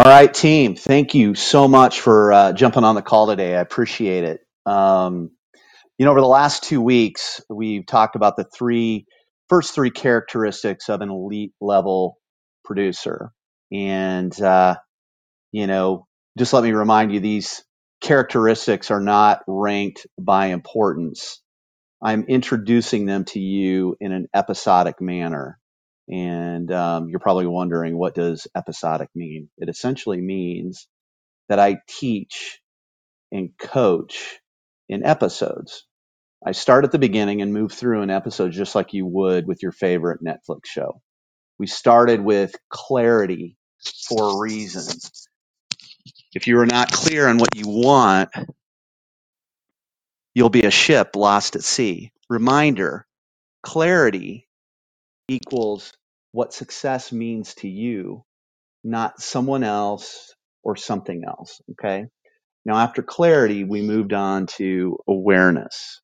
All right, team. Thank you so much for uh, jumping on the call today. I appreciate it. Um, you know, over the last two weeks, we've talked about the three first three characteristics of an elite level producer, and uh, you know, just let me remind you, these characteristics are not ranked by importance. I'm introducing them to you in an episodic manner. And um, you're probably wondering, what does episodic mean? It essentially means that I teach and coach in episodes. I start at the beginning and move through an episode just like you would with your favorite Netflix show. We started with clarity for a reason. If you are not clear on what you want, you'll be a ship lost at sea. Reminder clarity equals what success means to you, not someone else or something else. Okay. Now, after clarity, we moved on to awareness.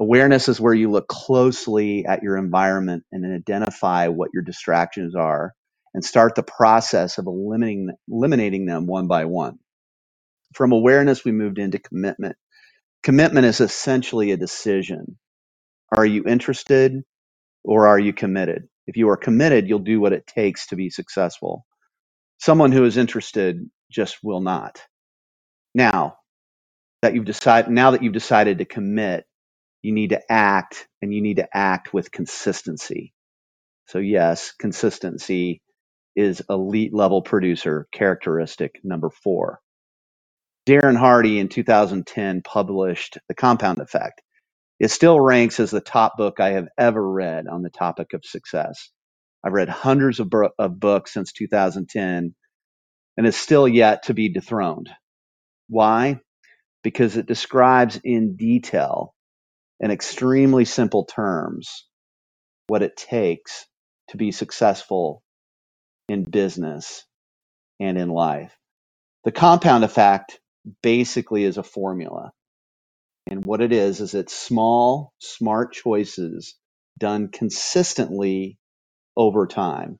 Awareness is where you look closely at your environment and identify what your distractions are and start the process of eliminating, eliminating them one by one. From awareness, we moved into commitment. Commitment is essentially a decision. Are you interested or are you committed? If you are committed, you'll do what it takes to be successful. Someone who is interested just will not. Now that you've decided, now that you've decided to commit, you need to act and you need to act with consistency. So yes, consistency is elite level producer characteristic number four. Darren Hardy in 2010 published The Compound Effect. It still ranks as the top book I have ever read on the topic of success. I've read hundreds of, bro- of books since 2010 and is still yet to be dethroned. Why? Because it describes in detail, in extremely simple terms, what it takes to be successful in business and in life. The compound effect basically is a formula. And what it is, is it's small, smart choices done consistently over time.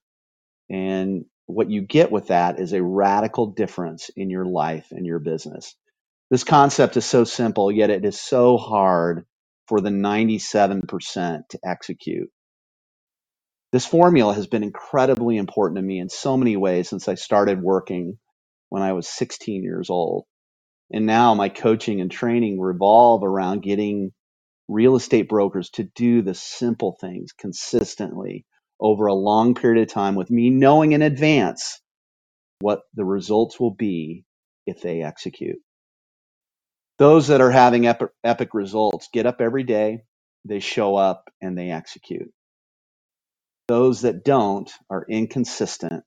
And what you get with that is a radical difference in your life and your business. This concept is so simple, yet it is so hard for the 97% to execute. This formula has been incredibly important to me in so many ways since I started working when I was 16 years old. And now my coaching and training revolve around getting real estate brokers to do the simple things consistently over a long period of time with me knowing in advance what the results will be if they execute. Those that are having epic, epic results get up every day, they show up and they execute. Those that don't are inconsistent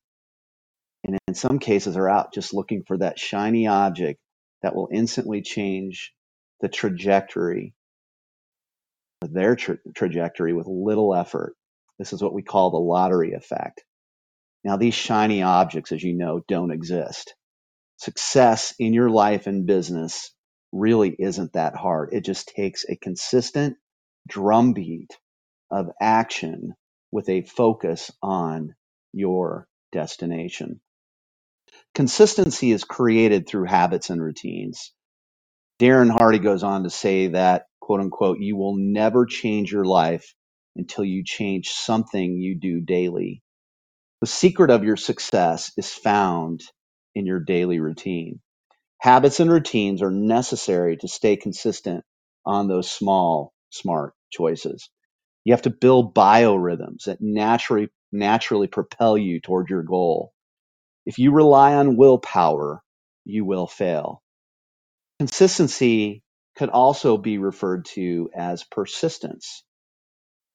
and in some cases are out just looking for that shiny object that will instantly change the trajectory of their tra- trajectory with little effort. This is what we call the lottery effect. Now, these shiny objects, as you know, don't exist. Success in your life and business really isn't that hard. It just takes a consistent drumbeat of action with a focus on your destination. Consistency is created through habits and routines. Darren Hardy goes on to say that, quote unquote, you will never change your life until you change something you do daily. The secret of your success is found in your daily routine. Habits and routines are necessary to stay consistent on those small, smart choices. You have to build biorhythms that naturally, naturally propel you toward your goal. If you rely on willpower, you will fail. Consistency could also be referred to as persistence.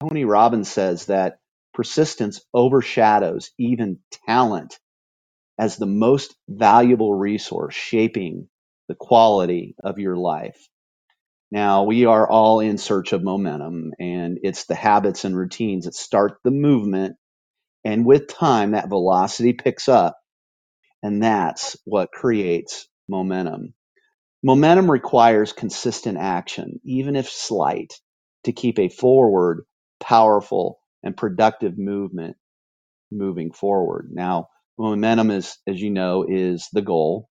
Tony Robbins says that persistence overshadows even talent as the most valuable resource shaping the quality of your life. Now, we are all in search of momentum, and it's the habits and routines that start the movement. And with time, that velocity picks up, and that's what creates momentum. Momentum requires consistent action, even if slight, to keep a forward, powerful, and productive movement moving forward. Now, Momentum is, as you know, is the goal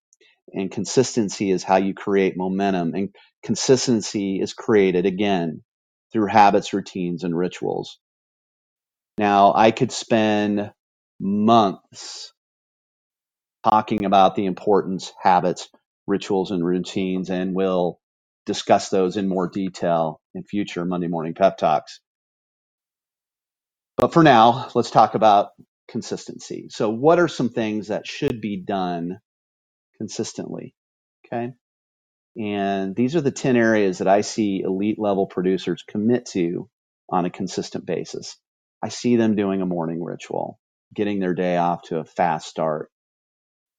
and consistency is how you create momentum and consistency is created again through habits, routines and rituals. Now I could spend months talking about the importance, habits, rituals and routines and we'll discuss those in more detail in future Monday morning pep talks. But for now, let's talk about consistency. So what are some things that should be done consistently? Okay. And these are the 10 areas that I see elite level producers commit to on a consistent basis. I see them doing a morning ritual, getting their day off to a fast start,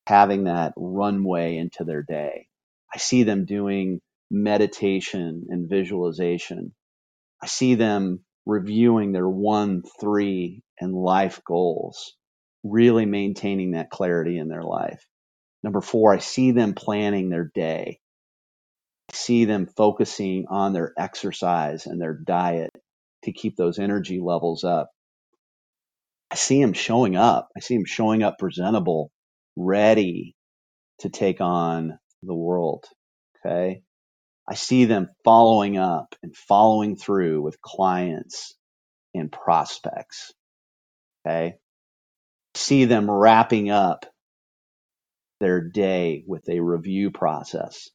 having that runway into their day. I see them doing meditation and visualization. I see them reviewing their one, three, and life goals, really maintaining that clarity in their life. Number four, I see them planning their day. I see them focusing on their exercise and their diet to keep those energy levels up. I see them showing up. I see them showing up presentable, ready to take on the world. Okay. I see them following up and following through with clients and prospects. Okay. See them wrapping up their day with a review process.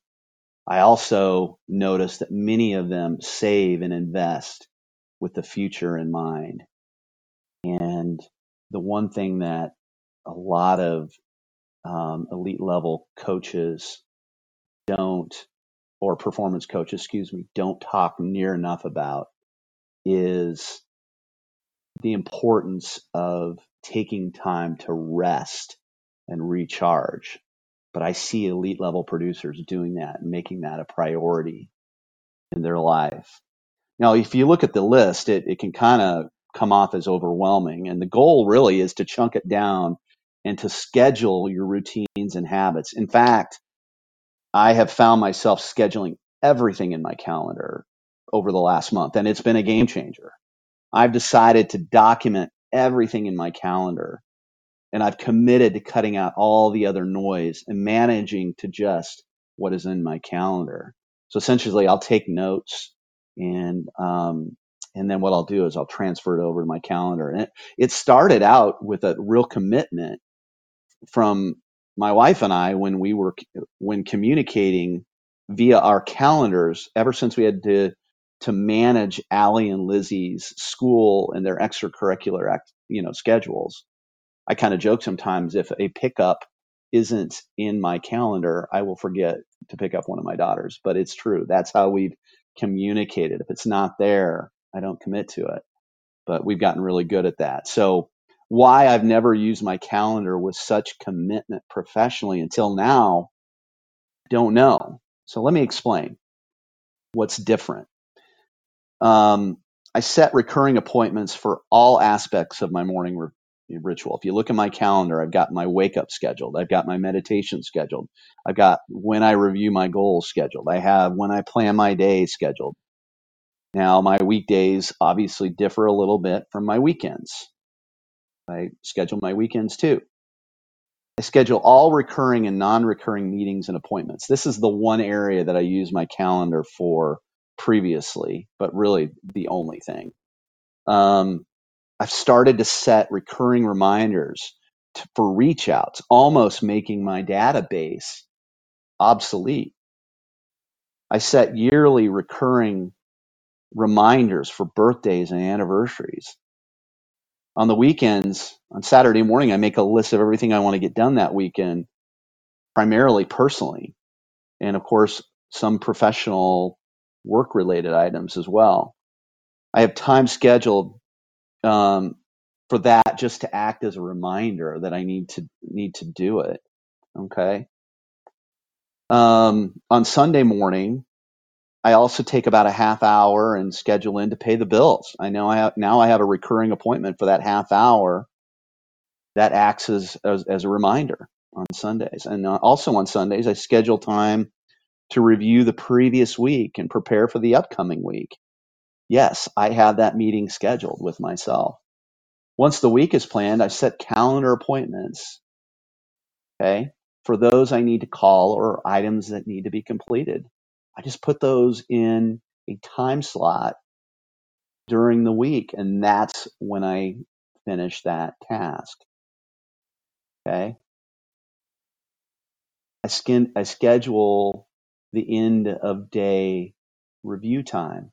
I also notice that many of them save and invest with the future in mind. And the one thing that a lot of um, elite level coaches don't, or performance coaches, excuse me, don't talk near enough about is the importance of taking time to rest and recharge. But I see elite level producers doing that and making that a priority in their life. Now, if you look at the list, it, it can kind of come off as overwhelming. And the goal really is to chunk it down and to schedule your routines and habits. In fact, I have found myself scheduling everything in my calendar over the last month, and it's been a game changer. I've decided to document everything in my calendar, and I've committed to cutting out all the other noise and managing to just what is in my calendar. So essentially, I'll take notes, and um, and then what I'll do is I'll transfer it over to my calendar. And it, it started out with a real commitment from my wife and I when we were when communicating via our calendars ever since we had to to manage Allie and Lizzie's school and their extracurricular act, you know schedules. I kind of joke sometimes if a pickup isn't in my calendar, I will forget to pick up one of my daughters. But it's true. That's how we've communicated. If it's not there, I don't commit to it but we've gotten really good at that. So why I've never used my calendar with such commitment professionally until now, don't know. So let me explain what's different. Um, I set recurring appointments for all aspects of my morning ritual. If you look at my calendar, I've got my wake up scheduled. I've got my meditation scheduled. I've got when I review my goals scheduled. I have when I plan my day scheduled. Now, my weekdays obviously differ a little bit from my weekends. I schedule my weekends too. I schedule all recurring and non recurring meetings and appointments. This is the one area that I use my calendar for previously, but really the only thing. Um, I've started to set recurring reminders to, for reach outs, almost making my database obsolete. I set yearly recurring reminders for birthdays and anniversaries. On the weekends, on Saturday morning, I make a list of everything I want to get done that weekend, primarily personally. And of course, some professional work related items as well. I have time scheduled um, for that just to act as a reminder that I need to need to do it. Okay. Um, on Sunday morning, I also take about a half hour and schedule in to pay the bills. I know I have, now I have a recurring appointment for that half hour that acts as, as, as a reminder on Sundays. And uh, also on Sundays, I schedule time to review the previous week and prepare for the upcoming week. Yes, I have that meeting scheduled with myself. Once the week is planned, I set calendar appointments Okay. For those I need to call or items that need to be completed, I just put those in a time slot during the week. And that's when I finish that task. Okay. I, skin, I schedule the end of day review time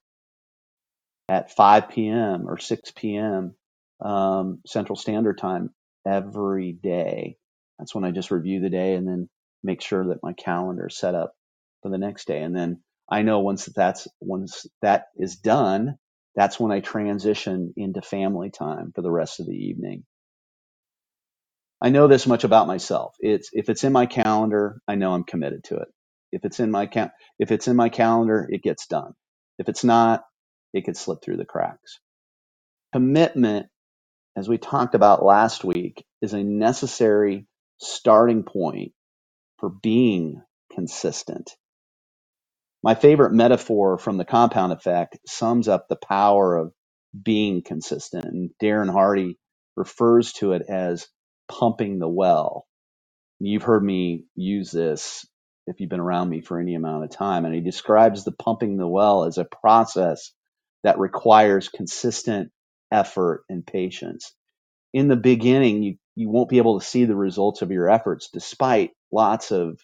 at 5 p.m. or 6 p.m. Um, Central Standard Time every day. That's when I just review the day and then make sure that my calendar is set up for the next day. And then I know once that's once that is done, that's when I transition into family time for the rest of the evening. I know this much about myself. It's if it's in my calendar, I know I'm committed to it. If it's in my ca- if it's in my calendar, it gets done. If it's not, it could slip through the cracks. Commitment, as we talked about last week, is a necessary starting point for being consistent. My favorite metaphor from the compound effect sums up the power of being consistent. And Darren Hardy refers to it as pumping the well. You've heard me use this if you've been around me for any amount of time. And he describes the pumping the well as a process that requires consistent effort and patience. In the beginning, you, you won't be able to see the results of your efforts despite lots of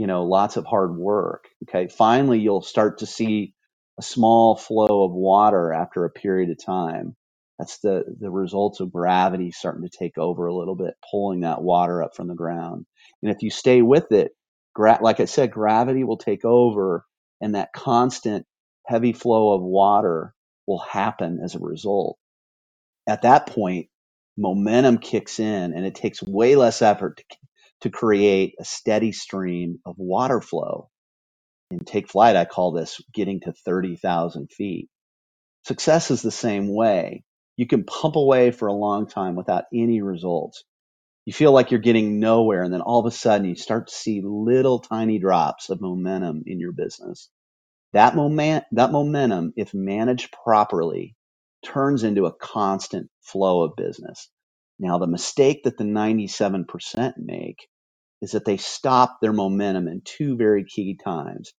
you know, lots of hard work. Okay. Finally, you'll start to see a small flow of water after a period of time. That's the, the results of gravity starting to take over a little bit, pulling that water up from the ground. And if you stay with it, gra- like I said, gravity will take over and that constant heavy flow of water will happen as a result. At that point, momentum kicks in and it takes way less effort to to create a steady stream of water flow. In Take Flight, I call this getting to 30,000 feet. Success is the same way. You can pump away for a long time without any results. You feel like you're getting nowhere, and then all of a sudden you start to see little tiny drops of momentum in your business. That moment, that momentum, if managed properly, turns into a constant flow of business. Now, the mistake that the 97% make is that they stop their momentum in two very key times.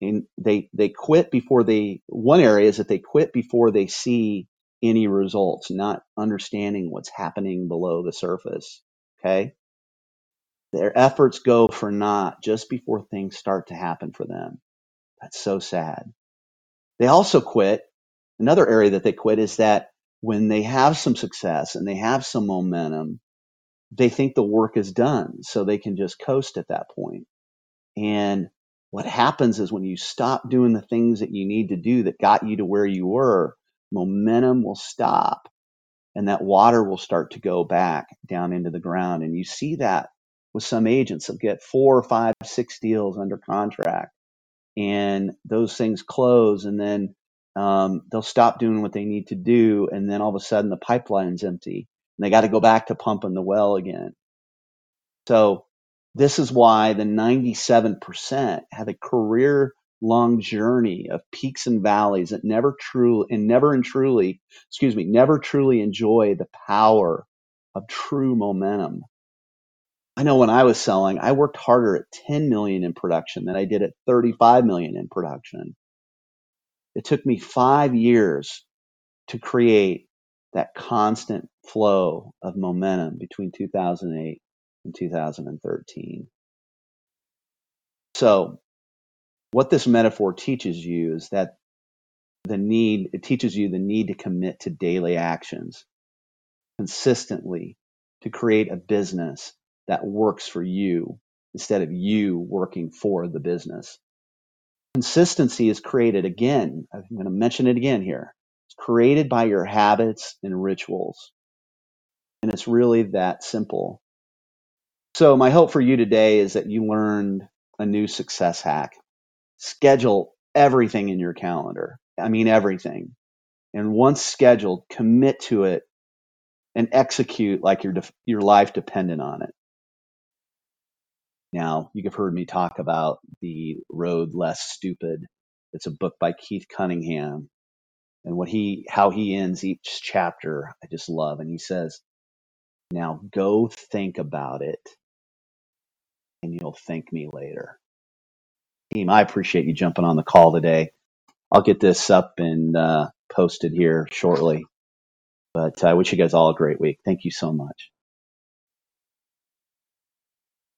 And they, they quit before they, one area is that they quit before they see any results, not understanding what's happening below the surface. Okay. Their efforts go for naught just before things start to happen for them. That's so sad. They also quit. Another area that they quit is that when they have some success and they have some momentum, they think the work is done. So they can just coast at that point. And what happens is when you stop doing the things that you need to do that got you to where you were, momentum will stop and that water will start to go back down into the ground. And you see that with some agents that get four, five, six deals under contract and those things close and then um, they'll stop doing what they need to do. And then all of a sudden the pipeline's empty they got to go back to pumping the well again. So this is why the 97% have a career long journey of peaks and valleys that never truly and never and truly, excuse me, never truly enjoy the power of true momentum. I know when I was selling, I worked harder at 10 million in production than I did at 35 million in production. It took me five years to create that constant flow of momentum between 2008 and 2013. So what this metaphor teaches you is that the need, it teaches you the need to commit to daily actions consistently to create a business that works for you instead of you working for the business. Consistency is created again. I'm going to mention it again here. It's created by your habits and rituals. And it's really that simple. So my hope for you today is that you learned a new success hack. Schedule everything in your calendar. I mean, everything. And once scheduled, commit to it and execute like your, your life depended on it. Now, you've heard me talk about the road less stupid. It's a book by Keith Cunningham and what he, how he ends each chapter. I just love. And he says, now go think about it and you'll thank me later. Team, I appreciate you jumping on the call today. I'll get this up and uh, posted here shortly. But I wish you guys all a great week. Thank you so much.